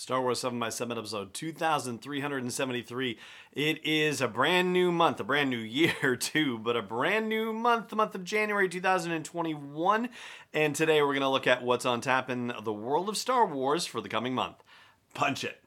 Star Wars 7 by 7 episode 2373. It is a brand new month, a brand new year too, but a brand new month, the month of January 2021. And today we're going to look at what's on tap in the world of Star Wars for the coming month. Punch it.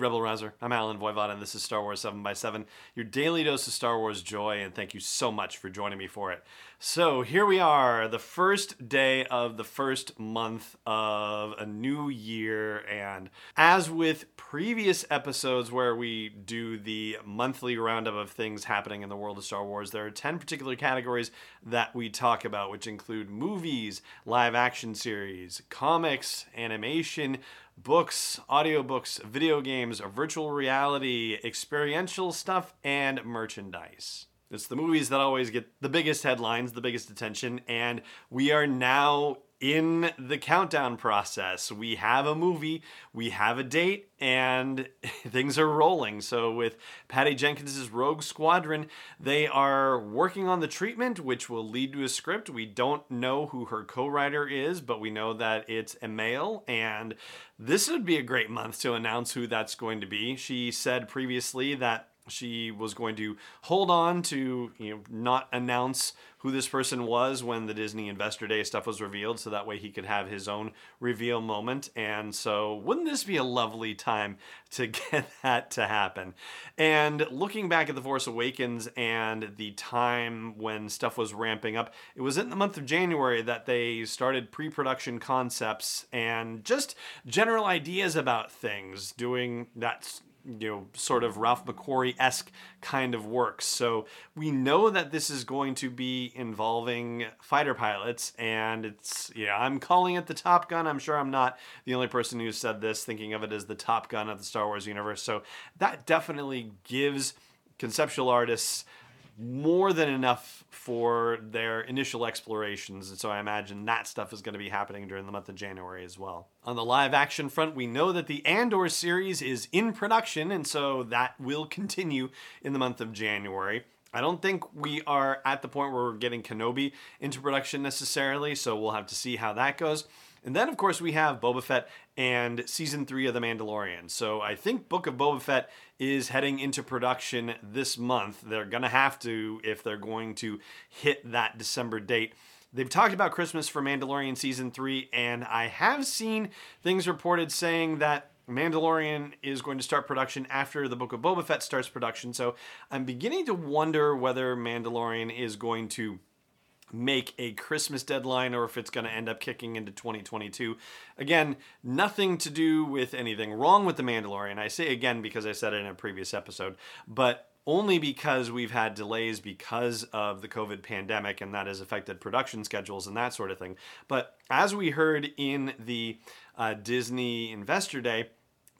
Rebel Rouser. I'm Allen Voivod, and this is Star Wars 7 by 7 your daily dose of Star Wars joy, and thank you so much for joining me for it. So, here we are, the first day of the first month of a new year, and as with previous episodes where we do the monthly roundup of things happening in the world of Star Wars, there are 10 particular categories that we talk about, which include movies, live action series, comics, animation, books, audiobooks, video games, virtual reality, experiential stuff, and merchandise. It's the movies that always get the biggest headlines, the biggest attention, and we are now in the countdown process. We have a movie, we have a date, and things are rolling. So, with Patty Jenkins' Rogue Squadron, they are working on the treatment, which will lead to a script. We don't know who her co writer is, but we know that it's a male, and this would be a great month to announce who that's going to be. She said previously that she was going to hold on to you know not announce who this person was when the Disney Investor Day stuff was revealed so that way he could have his own reveal moment. And so wouldn't this be a lovely time to get that to happen? And looking back at the Force Awakens and the time when stuff was ramping up it was in the month of January that they started pre-production concepts and just general ideas about things doing that you know, sort of Ralph McQuarrie esque kind of works. So we know that this is going to be involving fighter pilots, and it's, yeah, I'm calling it the Top Gun. I'm sure I'm not the only person who said this, thinking of it as the Top Gun of the Star Wars universe. So that definitely gives conceptual artists more than enough for their initial explorations. And so I imagine that stuff is going to be happening during the month of January as well. On the live action front, we know that the Andor series is in production, and so that will continue in the month of January. I don't think we are at the point where we're getting Kenobi into production necessarily, so we'll have to see how that goes. And then, of course, we have Boba Fett and season three of The Mandalorian. So I think Book of Boba Fett is heading into production this month. They're going to have to if they're going to hit that December date. They've talked about Christmas for Mandalorian season three, and I have seen things reported saying that Mandalorian is going to start production after the Book of Boba Fett starts production. So I'm beginning to wonder whether Mandalorian is going to make a Christmas deadline or if it's going to end up kicking into 2022. Again, nothing to do with anything wrong with The Mandalorian. I say again because I said it in a previous episode, but only because we've had delays because of the COVID pandemic and that has affected production schedules and that sort of thing. But as we heard in the uh, Disney Investor Day,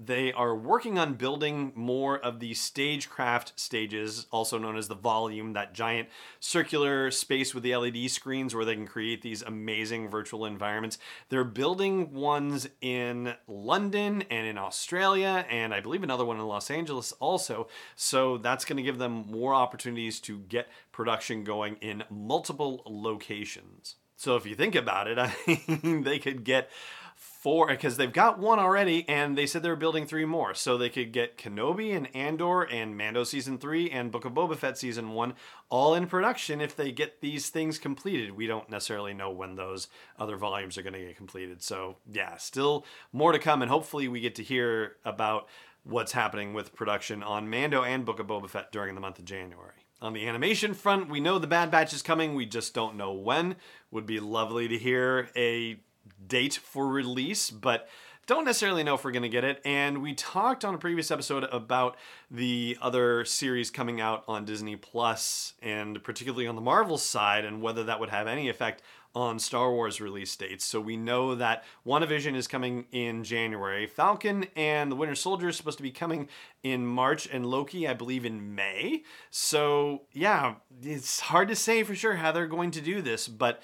they are working on building more of the stagecraft stages, also known as the volume, that giant circular space with the LED screens where they can create these amazing virtual environments. They're building ones in London and in Australia, and I believe another one in Los Angeles also. So that's going to give them more opportunities to get production going in multiple locations. So if you think about it, I mean, they could get four because they've got one already and they said they're building three more. So they could get kenobi and andor and mando season three and book of boba fett season one all in production if they get these things completed. We don't necessarily know when those other volumes are going to get completed. So yeah still more to come and hopefully we get to hear about what's happening with production on mando and book of boba fett during the month of january on the animation front, we know the Bad Batch is coming. We just don't know when. Would be lovely to hear a date for release, but don't necessarily know if we're going to get it. And we talked on a previous episode about the other series coming out on Disney Plus, and particularly on the Marvel side, and whether that would have any effect on Star Wars release dates. So we know that WandaVision is coming in January. Falcon and the Winter Soldier is supposed to be coming in March, and Loki, I believe, in May. So yeah, it's hard to say for sure how they're going to do this, but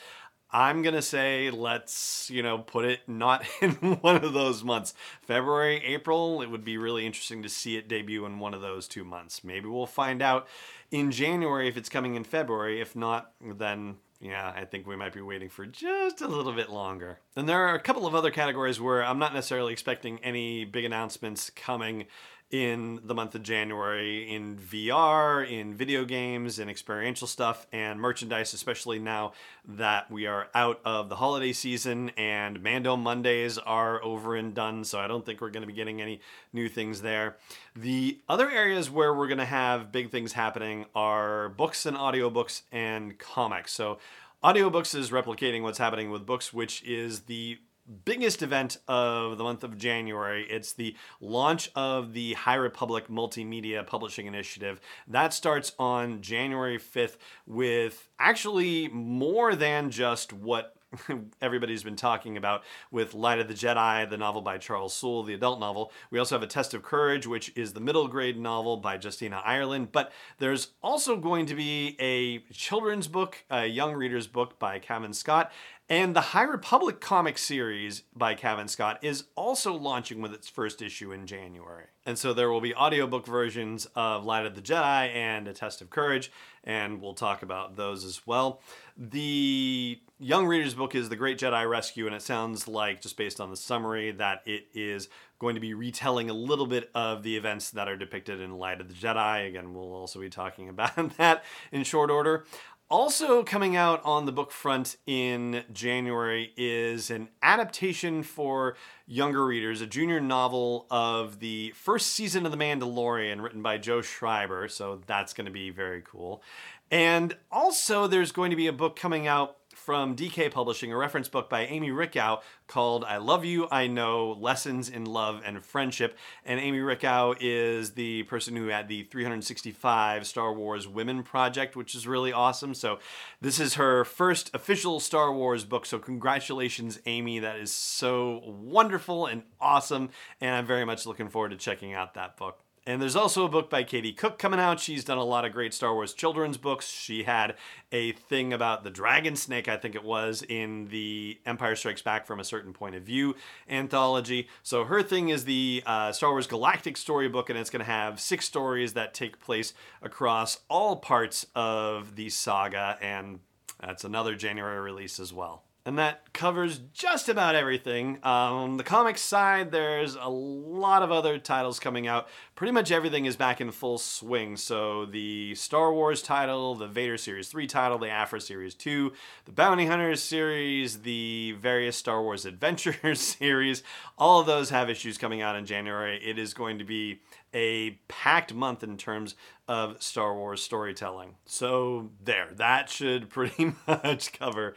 I'm gonna say let's you know put it not in one of those months. February, April. It would be really interesting to see it debut in one of those two months. Maybe we'll find out in January if it's coming in February. If not, then yeah, I think we might be waiting for just a little bit longer. And there are a couple of other categories where I'm not necessarily expecting any big announcements coming in the month of January in VR, in video games, and experiential stuff, and merchandise, especially now that we are out of the holiday season and Mando Mondays are over and done. So I don't think we're going to be getting any new things there. The other areas where we're going to have big things happening are books and audiobooks and comics. So audiobooks is replicating what's happening with books, which is the biggest event of the month of January. It's the launch of the High Republic Multimedia Publishing Initiative. That starts on January 5th with actually more than just what everybody's been talking about with Light of the Jedi, the novel by Charles Soule, the adult novel. We also have A Test of Courage, which is the middle grade novel by Justina Ireland. But there's also going to be a children's book, a young reader's book by Cavan Scott, and the High Republic comic series by Cavan Scott is also launching with its first issue in January. And so there will be audiobook versions of Light of the Jedi and A Test of Courage, and we'll talk about those as well. The young reader's book is The Great Jedi Rescue, and it sounds like, just based on the summary, that it is going to be retelling a little bit of the events that are depicted in Light of the Jedi. Again, we'll also be talking about that in short order. Also, coming out on the book front in January is an adaptation for younger readers, a junior novel of the first season of The Mandalorian, written by Joe Schreiber. So that's going to be very cool. And also, there's going to be a book coming out from DK Publishing, a reference book by Amy Richau called I Love You, I Know Lessons in Love and Friendship. And Amy Richau is the person who had the 365 Star Wars Women Project, which is really awesome. So, this is her first official Star Wars book. So, congratulations, Amy. That is so wonderful and awesome. And I'm very much looking forward to checking out that book. And there's also a book by Katie Cook coming out. She's done a lot of great Star Wars children's books. She had a thing about the dragon snake, I think it was, in the Empire Strikes Back from a certain point of view anthology. So her thing is the uh, Star Wars Galactic Storybook, and it's going to have six stories that take place across all parts of the saga, and that's another January release as well and that covers just about everything. Um, the comics side, there's a lot of other titles coming out. Pretty much everything is back in full swing. So the Star Wars title, the Vader Series 3 title, the Aphra Series 2, the Bounty Hunters series, the various Star Wars Adventures series, all of those have issues coming out in January. It is going to be a packed month in terms of Star Wars storytelling. So there, that should pretty much cover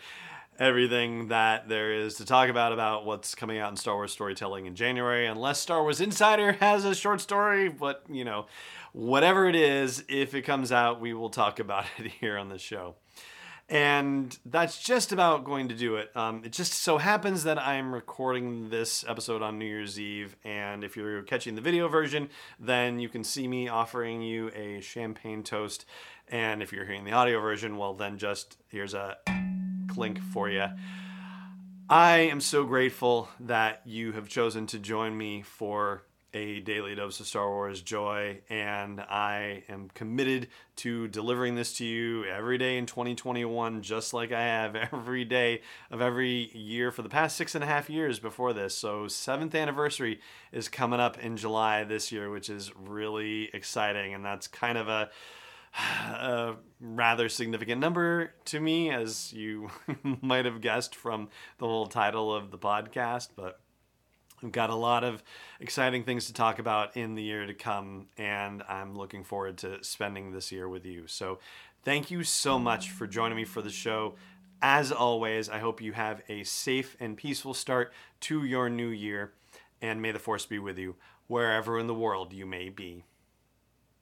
everything that there is to talk about about what's coming out in Star Wars storytelling in January, unless Star Wars Insider has a short story. But, you know, whatever it is, if it comes out, we will talk about it here on the show. And that's just about going to do it. Um, it just so happens that I'm recording this episode on New Year's Eve. And if you're catching the video version, then you can see me offering you a champagne toast. And if you're hearing the audio version, well, then just here's a link for you. I am so grateful that you have chosen to join me for a daily dose of Star Wars joy, and I am committed to delivering this to you every day in 2021, just like I have every day of every year for the past six and a half years before this. So, seventh anniversary is coming up in July this year, which is really exciting, and that's kind of a a rather significant number to me, as you might have guessed from the whole title of the podcast. But We've got a lot of exciting things to talk about in the year to come, and I'm looking forward to spending this year with you. So, thank you so much for joining me for the show. As always, I hope you have a safe and peaceful start to your new year, and may the force be with you wherever in the world you may be.